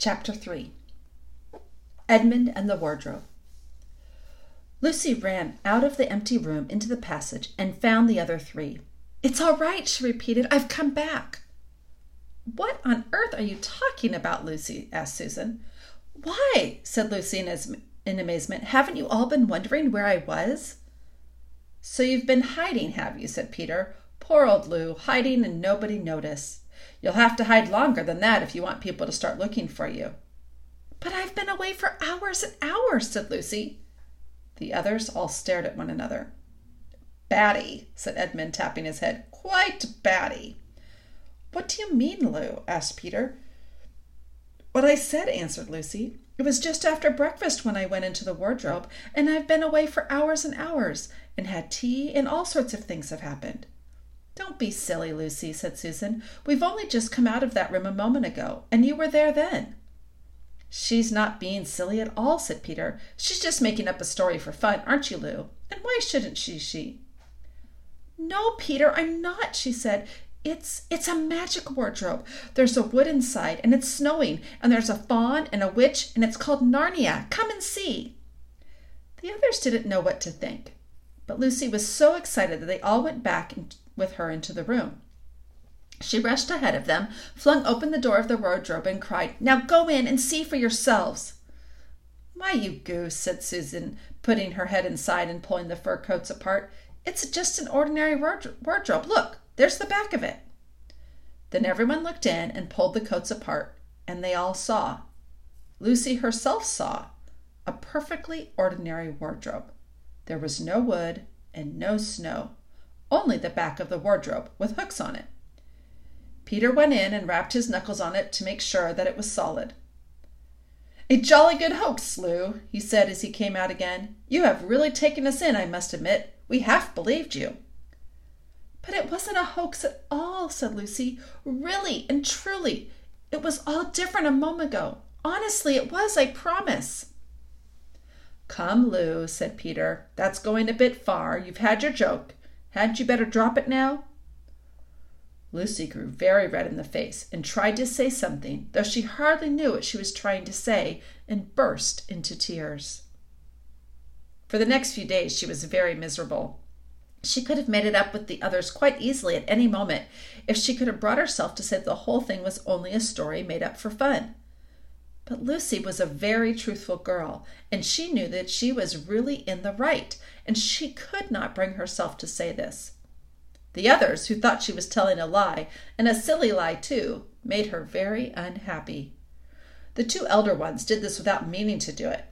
Chapter 3 Edmund and the Wardrobe. Lucy ran out of the empty room into the passage and found the other three. It's all right, she repeated. I've come back. What on earth are you talking about, Lucy? asked Susan. Why, said Lucy in, in amazement, haven't you all been wondering where I was? So you've been hiding, have you? said Peter. Poor old Lou, hiding and nobody noticed. You'll have to hide longer than that if you want people to start looking for you. But I've been away for hours and hours, said Lucy. The others all stared at one another. Batty, said Edmund, tapping his head. Quite batty. What do you mean, Lou? asked Peter. What I said, answered Lucy. It was just after breakfast when I went into the wardrobe, and I've been away for hours and hours, and had tea, and all sorts of things have happened. Don't be silly, Lucy, said Susan. We've only just come out of that room a moment ago, and you were there then. She's not being silly at all, said Peter. She's just making up a story for fun, aren't you, Lou? And why shouldn't she, she? No, Peter, I'm not, she said. It's it's a magic wardrobe. There's a wood inside, and it's snowing, and there's a faun and a witch, and it's called Narnia. Come and see. The others didn't know what to think, but Lucy was so excited that they all went back with her into the room. She rushed ahead of them, flung open the door of the wardrobe, and cried, Now go in and see for yourselves. Why, you goose, said Susan, putting her head inside and pulling the fur coats apart. It's just an ordinary wardrobe. Look, there's the back of it. Then everyone looked in and pulled the coats apart, and they all saw. Lucy herself saw a perfectly ordinary wardrobe. There was no wood and no snow, only the back of the wardrobe with hooks on it. Peter went in and rapped his knuckles on it to make sure that it was solid. A jolly good hoax, Lou, he said as he came out again. You have really taken us in, I must admit. We half believed you. But it wasn't a hoax at all, said Lucy. Really and truly. It was all different a moment ago. Honestly, it was, I promise. Come, Lou, said Peter. That's going a bit far. You've had your joke. Hadn't you better drop it now? Lucy grew very red in the face and tried to say something, though she hardly knew what she was trying to say, and burst into tears. For the next few days she was very miserable. She could have made it up with the others quite easily at any moment if she could have brought herself to say the whole thing was only a story made up for fun. But Lucy was a very truthful girl, and she knew that she was really in the right, and she could not bring herself to say this. The others, who thought she was telling a lie, and a silly lie too, made her very unhappy. The two elder ones did this without meaning to do it.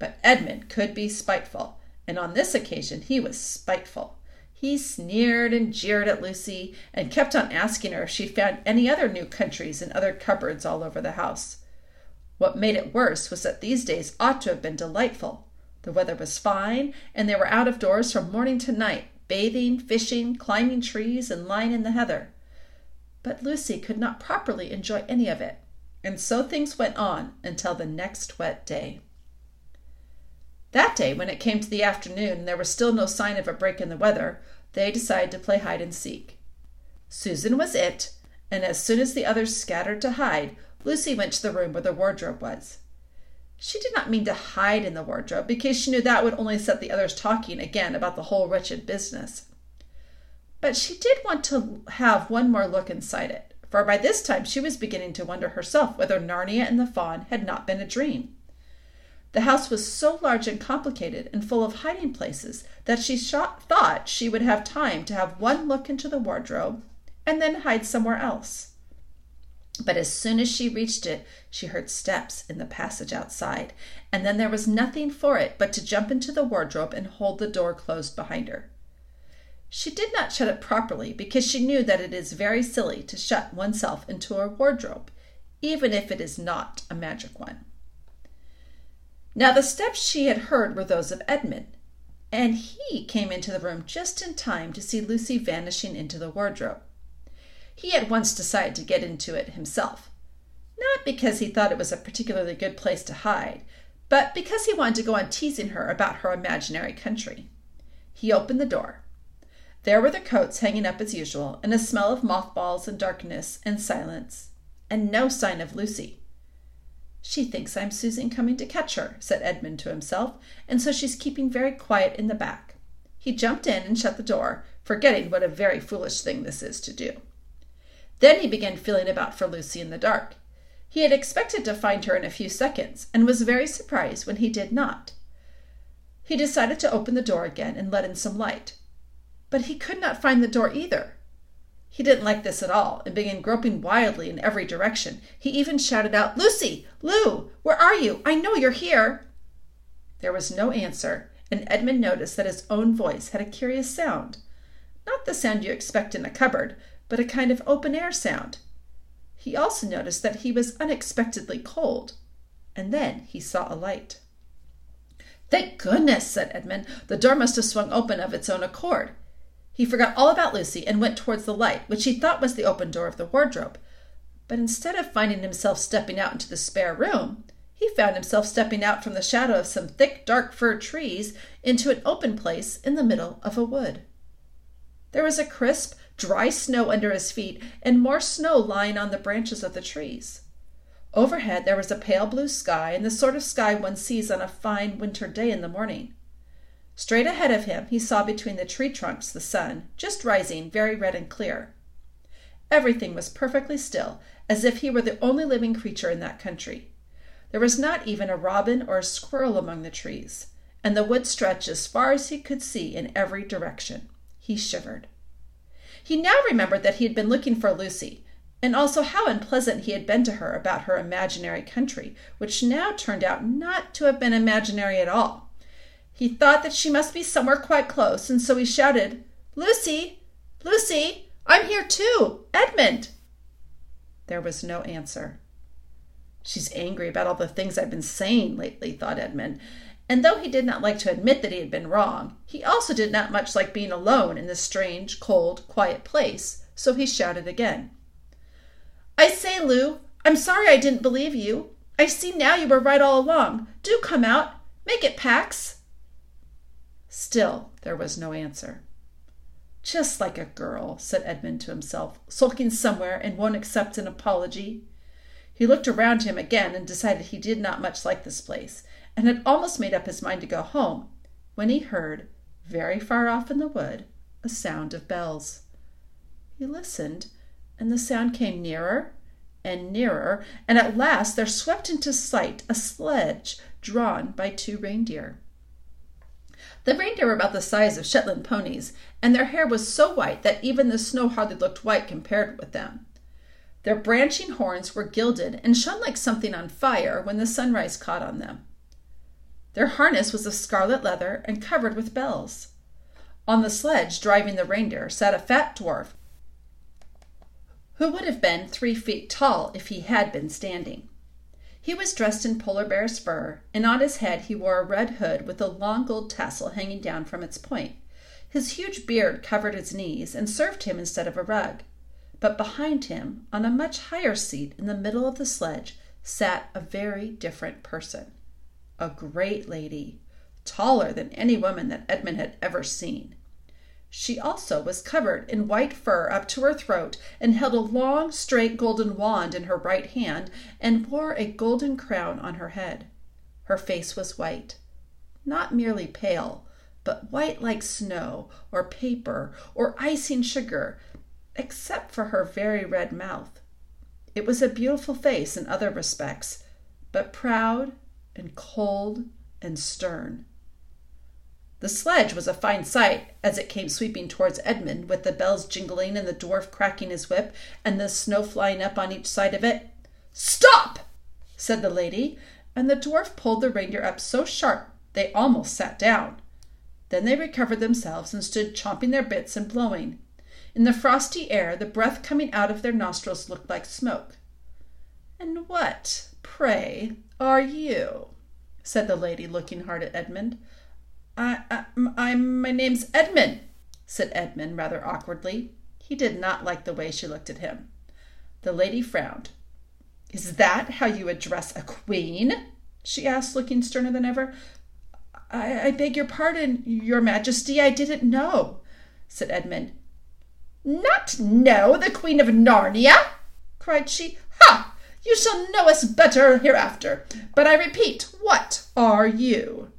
But Edmund could be spiteful, and on this occasion he was spiteful. He sneered and jeered at Lucy, and kept on asking her if she found any other new countries in other cupboards all over the house. What made it worse was that these days ought to have been delightful. The weather was fine, and they were out of doors from morning to night, bathing, fishing, climbing trees, and lying in the heather. But Lucy could not properly enjoy any of it, and so things went on until the next wet day. That day, when it came to the afternoon and there was still no sign of a break in the weather, they decided to play hide and seek. Susan was it, and as soon as the others scattered to hide, Lucy went to the room where the wardrobe was. She did not mean to hide in the wardrobe because she knew that would only set the others talking again about the whole wretched business. But she did want to have one more look inside it, for by this time she was beginning to wonder herself whether Narnia and the faun had not been a dream. The house was so large and complicated and full of hiding places that she shot, thought she would have time to have one look into the wardrobe and then hide somewhere else. But as soon as she reached it, she heard steps in the passage outside, and then there was nothing for it but to jump into the wardrobe and hold the door closed behind her. She did not shut it properly because she knew that it is very silly to shut oneself into a wardrobe, even if it is not a magic one. Now, the steps she had heard were those of Edmund, and he came into the room just in time to see Lucy vanishing into the wardrobe. He at once decided to get into it himself, not because he thought it was a particularly good place to hide, but because he wanted to go on teasing her about her imaginary country. He opened the door. There were the coats hanging up as usual, and a smell of mothballs and darkness and silence, and no sign of Lucy. She thinks I'm Susan coming to catch her, said Edmund to himself, and so she's keeping very quiet in the back. He jumped in and shut the door, forgetting what a very foolish thing this is to do. Then he began feeling about for Lucy in the dark. He had expected to find her in a few seconds, and was very surprised when he did not. He decided to open the door again and let in some light. But he could not find the door either. He didn't like this at all, and began groping wildly in every direction. He even shouted out, Lucy! Lou! Where are you? I know you're here! There was no answer, and Edmund noticed that his own voice had a curious sound. Not the sound you expect in a cupboard, but a kind of open air sound. He also noticed that he was unexpectedly cold, and then he saw a light. Thank goodness, said Edmund. The door must have swung open of its own accord. He forgot all about Lucy and went towards the light, which he thought was the open door of the wardrobe. But instead of finding himself stepping out into the spare room, he found himself stepping out from the shadow of some thick, dark fir trees into an open place in the middle of a wood. There was a crisp, dry snow under his feet and more snow lying on the branches of the trees. Overhead there was a pale blue sky and the sort of sky one sees on a fine winter day in the morning. Straight ahead of him he saw between the tree trunks the sun, just rising, very red and clear. Everything was perfectly still, as if he were the only living creature in that country. There was not even a robin or a squirrel among the trees, and the wood stretched as far as he could see in every direction. He shivered. He now remembered that he had been looking for Lucy, and also how unpleasant he had been to her about her imaginary country, which now turned out not to have been imaginary at all. He thought that she must be somewhere quite close, and so he shouted, Lucy! Lucy! I'm here too! Edmund! There was no answer. She's angry about all the things I've been saying lately, thought Edmund. And though he did not like to admit that he had been wrong, he also did not much like being alone in this strange, cold, quiet place, so he shouted again. I say, Lou, I'm sorry I didn't believe you. I see now you were right all along. Do come out. Make it Pax. Still there was no answer. Just like a girl, said Edmund to himself, sulking somewhere and won't accept an apology. He looked around him again and decided he did not much like this place, and had almost made up his mind to go home, when he heard, very far off in the wood, a sound of bells. He listened, and the sound came nearer and nearer, and at last there swept into sight a sledge drawn by two reindeer. The reindeer were about the size of Shetland ponies, and their hair was so white that even the snow hardly looked white compared with them. Their branching horns were gilded and shone like something on fire when the sunrise caught on them. Their harness was of scarlet leather and covered with bells. On the sledge driving the reindeer sat a fat dwarf who would have been three feet tall if he had been standing. He was dressed in polar bear's fur, and on his head he wore a red hood with a long gold tassel hanging down from its point. His huge beard covered his knees and served him instead of a rug. But behind him, on a much higher seat in the middle of the sledge, sat a very different person. A great lady, taller than any woman that Edmund had ever seen. She also was covered in white fur up to her throat, and held a long, straight golden wand in her right hand, and wore a golden crown on her head. Her face was white, not merely pale, but white like snow, or paper, or icing sugar, except for her very red mouth. It was a beautiful face in other respects, but proud and cold and stern. The sledge was a fine sight as it came sweeping towards Edmund, with the bells jingling and the dwarf cracking his whip and the snow flying up on each side of it. Stop! said the lady, and the dwarf pulled the reindeer up so sharp they almost sat down. Then they recovered themselves and stood chomping their bits and blowing. In the frosty air, the breath coming out of their nostrils looked like smoke. And what, pray, are you? said the lady, looking hard at Edmund. I, I, I, my name's Edmund, said Edmund rather awkwardly. He did not like the way she looked at him. The lady frowned. Is that how you address a queen? she asked, looking sterner than ever. I, I beg your pardon, your majesty, I didn't know, said Edmund. Not know the Queen of Narnia? cried she. Ha! You shall know us better hereafter. But I repeat, what are you?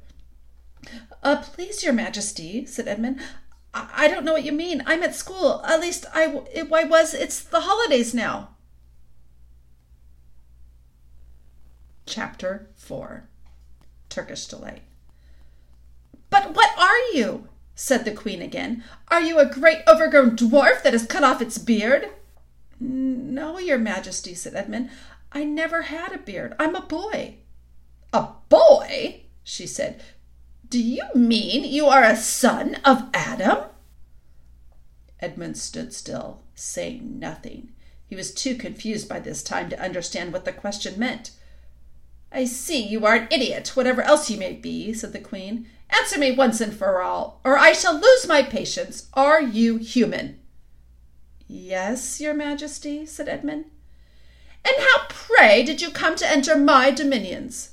Uh, please, your majesty, said Edmund. I, don't know what you mean. I'm at school. At least I was. It's the holidays now. Chapter 4 Turkish Delight. But what are you? Said the queen again. Are you a great overgrown dwarf that has cut off its beard? No, your majesty, said Edmund. I never had a beard. I'm a boy. A boy? she said. Do you mean you are a son of Adam? Edmund stood still, saying nothing. He was too confused by this time to understand what the question meant. I see you are an idiot, whatever else you may be, said the queen. Answer me once and for all, or I shall lose my patience. Are you human? Yes, your majesty, said Edmund. And how, pray, did you come to enter my dominions?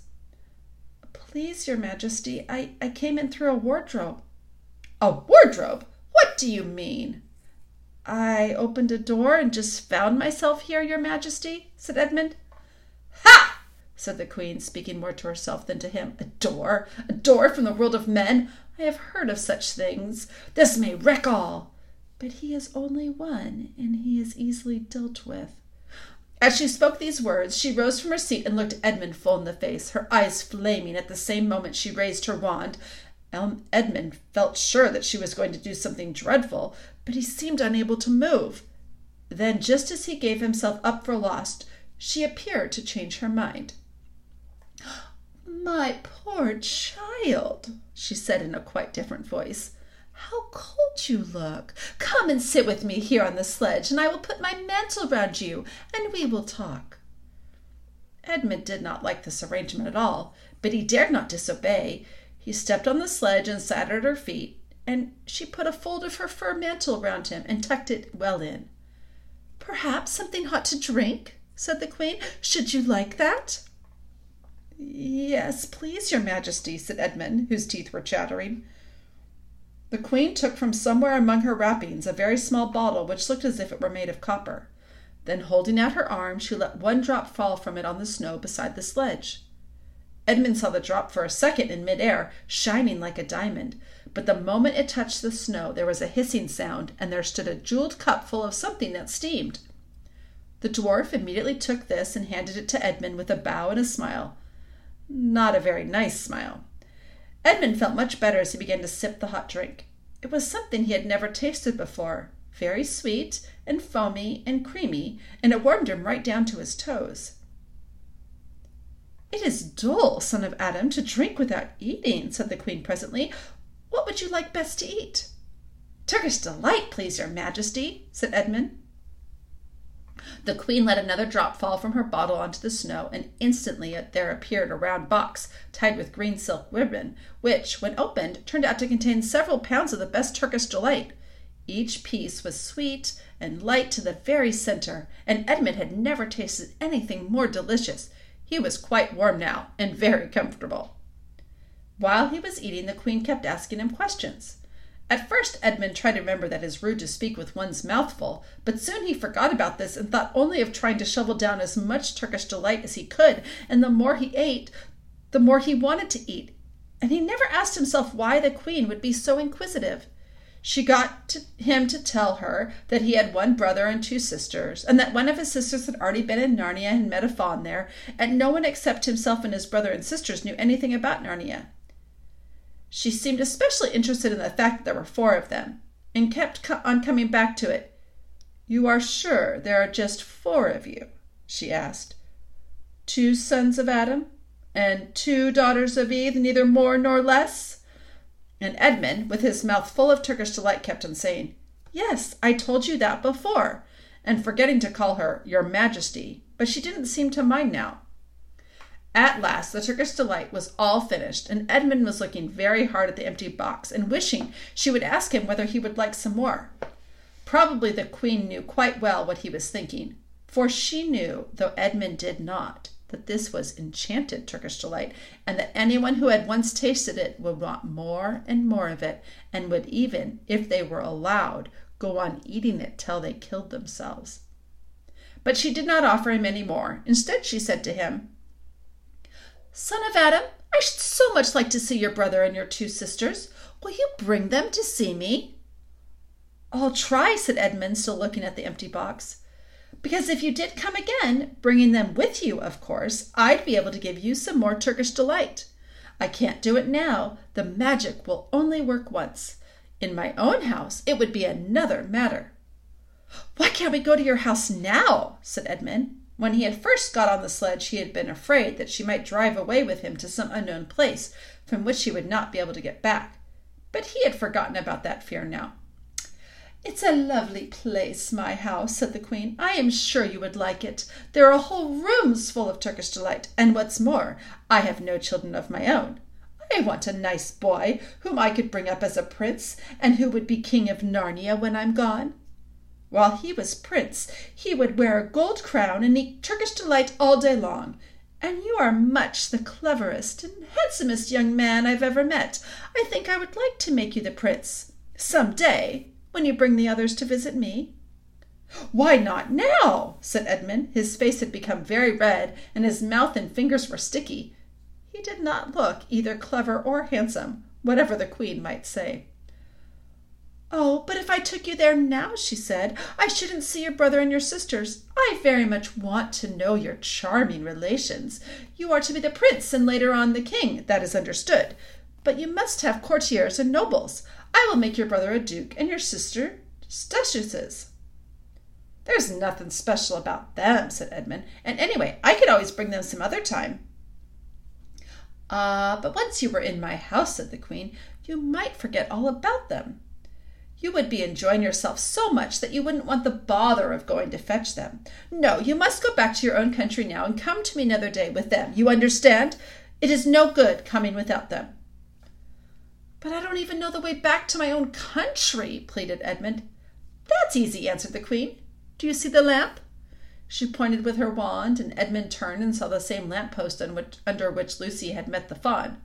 Please, your majesty, I, I came in through a wardrobe. A wardrobe? What do you mean? I opened a door and just found myself here, your majesty, said Edmund. Ha! Said the queen, speaking more to herself than to him. A door? A door from the world of men? I have heard of such things. This may wreck all. But he is only one, and he is easily dealt with. As she spoke these words, she rose from her seat and looked Edmund full in the face, her eyes flaming at the same moment she raised her wand. Edmund felt sure that she was going to do something dreadful, but he seemed unable to move. Then, just as he gave himself up for lost, she appeared to change her mind. My poor child, she said in a quite different voice. How cold you look! Come and sit with me here on the sledge, and I will put my mantle round you, and we will talk. Edmund did not like this arrangement at all, but he dared not disobey. He stepped on the sledge and sat at her feet, and she put a fold of her fur mantle round him and tucked it well in. Perhaps something hot to drink, said the queen. Should you like that? Yes, please, your majesty, said Edmund, whose teeth were chattering. The queen took from somewhere among her wrappings a very small bottle which looked as if it were made of copper. Then, holding out her arm, she let one drop fall from it on the snow beside the sledge. Edmund saw the drop for a second in midair, shining like a diamond, but the moment it touched the snow there was a hissing sound, and there stood a jeweled cup full of something that steamed. The dwarf immediately took this and handed it to Edmund with a bow and a smile. Not a very nice smile. Edmund felt much better as he began to sip the hot drink. It was something he had never tasted before, very sweet and foamy and creamy, and it warmed him right down to his toes. It is dull, son of Adam, to drink without eating, said the queen presently. What would you like best to eat? Turkish delight, please, your majesty, said Edmund. The queen let another drop fall from her bottle onto the snow, and instantly there appeared a round box tied with green silk ribbon, which, when opened, turned out to contain several pounds of the best Turkish delight. Each piece was sweet and light to the very center, and Edmund had never tasted anything more delicious. He was quite warm now, and very comfortable. While he was eating, the queen kept asking him questions. At first, Edmund tried to remember that it is rude to speak with one's mouth full, but soon he forgot about this and thought only of trying to shovel down as much Turkish delight as he could, and the more he ate, the more he wanted to eat. And he never asked himself why the queen would be so inquisitive. She got to him to tell her that he had one brother and two sisters, and that one of his sisters had already been in Narnia and met a faun there, and no one except himself and his brother and sisters knew anything about Narnia. She seemed especially interested in the fact that there were four of them, and kept on coming back to it. You are sure there are just four of you? she asked. Two sons of Adam and two daughters of Eve, neither more nor less? And Edmund, with his mouth full of Turkish delight, kept on saying, Yes, I told you that before, and forgetting to call her Your Majesty, but she didn't seem to mind now. At last the Turkish delight was all finished, and Edmund was looking very hard at the empty box and wishing she would ask him whether he would like some more. Probably the queen knew quite well what he was thinking, for she knew, though Edmund did not, that this was enchanted Turkish delight, and that anyone who had once tasted it would want more and more of it, and would even, if they were allowed, go on eating it till they killed themselves. But she did not offer him any more. Instead, she said to him, Son of Adam, I should so much like to see your brother and your two sisters. Will you bring them to see me? I'll try, said Edmund, still looking at the empty box. Because if you did come again, bringing them with you, of course, I'd be able to give you some more Turkish delight. I can't do it now. The magic will only work once. In my own house, it would be another matter. Why can't we go to your house now? said Edmund. When he had first got on the sledge, he had been afraid that she might drive away with him to some unknown place from which he would not be able to get back. But he had forgotten about that fear now. It's a lovely place, my house, said the queen. I am sure you would like it. There are whole rooms full of Turkish delight, and what's more, I have no children of my own. I want a nice boy whom I could bring up as a prince, and who would be king of Narnia when I'm gone. While he was prince, he would wear a gold crown and eat Turkish delight all day long. And you are much the cleverest and handsomest young man I've ever met. I think I would like to make you the prince some day when you bring the others to visit me. Why not now? said Edmund. His face had become very red, and his mouth and fingers were sticky. He did not look either clever or handsome, whatever the queen might say. Oh, but if I took you there now, she said, I shouldn't see your brother and your sisters. I very much want to know your charming relations. You are to be the prince and later on the king, that is understood. But you must have courtiers and nobles. I will make your brother a duke and your sister duchesses. There's nothing special about them, said Edmund. And anyway, I could always bring them some other time. Ah, uh, but once you were in my house, said the queen, you might forget all about them. You would be enjoying yourself so much that you wouldn't want the bother of going to fetch them. No, you must go back to your own country now and come to me another day with them. You understand? It is no good coming without them. But I don't even know the way back to my own country, pleaded Edmund. That's easy, answered the queen. Do you see the lamp? She pointed with her wand, and Edmund turned and saw the same lamp post under which Lucy had met the faun.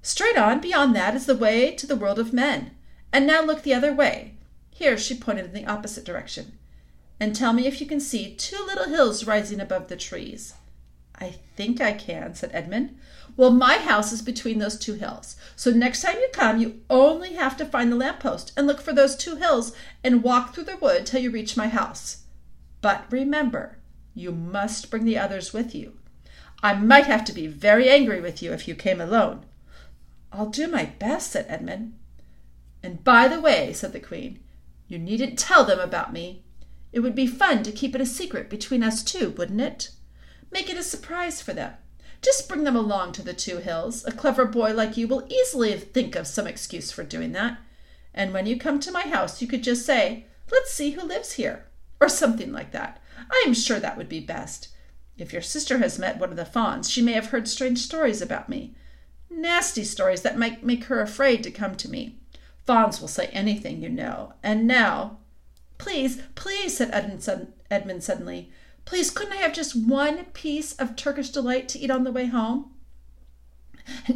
Straight on, beyond that, is the way to the world of men. And now look the other way. Here she pointed in the opposite direction. And tell me if you can see two little hills rising above the trees. I think I can, said Edmund. Well, my house is between those two hills. So next time you come, you only have to find the lamp post and look for those two hills and walk through the wood till you reach my house. But remember, you must bring the others with you. I might have to be very angry with you if you came alone. I'll do my best, said Edmund. And by the way, said the Queen, you needn't tell them about me. It would be fun to keep it a secret between us two, wouldn't it? Make it a surprise for them. Just bring them along to the two hills. A clever boy like you will easily think of some excuse for doing that. And when you come to my house, you could just say, Let's see who lives here, or something like that. I am sure that would be best. If your sister has met one of the fauns, she may have heard strange stories about me. Nasty stories that might make her afraid to come to me. Fauns will say anything, you know. And now. Please, please, said Edmund suddenly. Please, couldn't I have just one piece of Turkish delight to eat on the way home?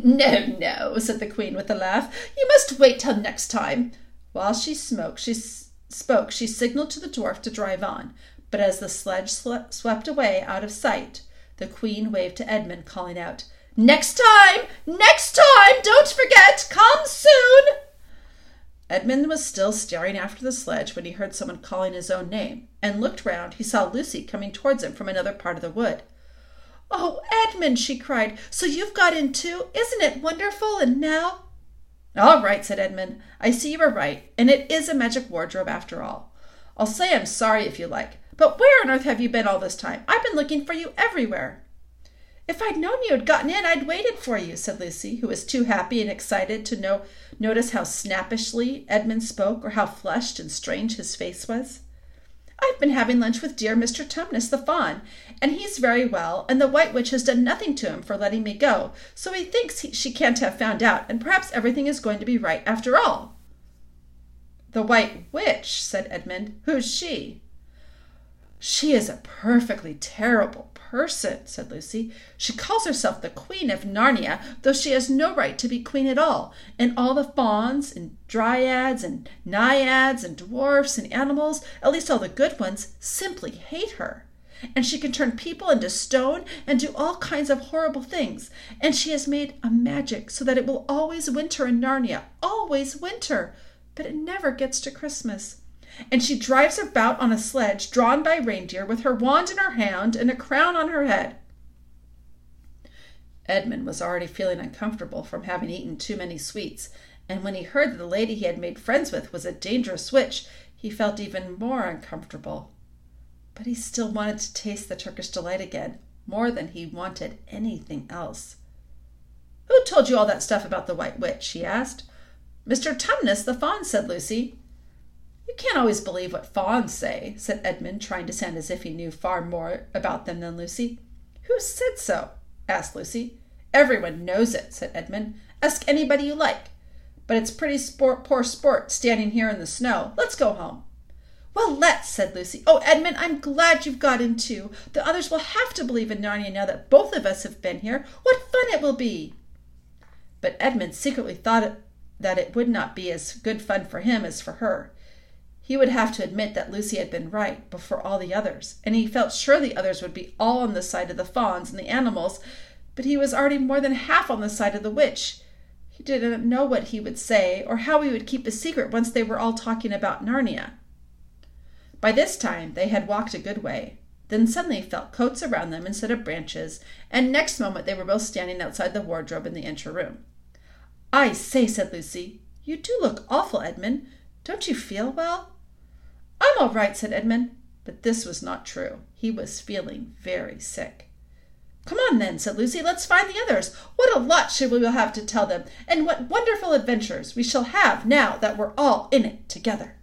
No, no, said the queen with a laugh. You must wait till next time. While she smoked, she s- spoke, she signaled to the dwarf to drive on. But as the sledge swept away out of sight, the queen waved to Edmund, calling out, Next time! Next time! Don't forget! Come soon! Edmund was still staring after the sledge when he heard someone calling his own name, and looked round. He saw Lucy coming towards him from another part of the wood. Oh, Edmund, she cried, so you've got in too? Isn't it wonderful? And now? All right, said Edmund. I see you are right, and it is a magic wardrobe after all. I'll say I'm sorry if you like, but where on earth have you been all this time? I've been looking for you everywhere. If I'd known you had gotten in, I'd waited for you, said Lucy, who was too happy and excited to know, notice how snappishly Edmund spoke or how flushed and strange his face was. I've been having lunch with dear Mr. Tumnus the faun, and he's very well, and the White Witch has done nothing to him for letting me go, so he thinks he, she can't have found out, and perhaps everything is going to be right after all. The White Witch, said Edmund. Who's she? She is a perfectly terrible person, said Lucy. She calls herself the Queen of Narnia, though she has no right to be queen at all. And all the fauns and dryads and naiads and dwarfs and animals, at least all the good ones, simply hate her. and she can turn people into stone and do all kinds of horrible things. And she has made a magic so that it will always winter in Narnia, always winter, but it never gets to Christmas. And she drives about on a sledge drawn by reindeer with her wand in her hand and a crown on her head. Edmund was already feeling uncomfortable from having eaten too many sweets, and when he heard that the lady he had made friends with was a dangerous witch, he felt even more uncomfortable. But he still wanted to taste the Turkish delight again, more than he wanted anything else. Who told you all that stuff about the White Witch? he asked. Mr. Tumnus the Faun, said Lucy. You can't always believe what fauns say, said Edmund, trying to sound as if he knew far more about them than Lucy. Who said so? asked Lucy. Everyone knows it, said Edmund. Ask anybody you like. But it's pretty sport, poor sport standing here in the snow. Let's go home. Well, let's, said Lucy. Oh, Edmund, I'm glad you've got in too. The others will have to believe in Narnia now that both of us have been here. What fun it will be! But Edmund secretly thought that it would not be as good fun for him as for her. He would have to admit that Lucy had been right before all the others, and he felt sure the others would be all on the side of the fauns and the animals, but he was already more than half on the side of the witch. He didn't know what he would say or how he would keep a secret once they were all talking about Narnia. By this time they had walked a good way, then suddenly felt coats around them instead of branches, and next moment they were both standing outside the wardrobe in the inner room. I say, said Lucy, you do look awful, Edmund. Don't you feel well? I'm all right, said Edmund. But this was not true. He was feeling very sick. Come on, then, said Lucy. Let's find the others. What a lot we will have to tell them, and what wonderful adventures we shall have now that we're all in it together.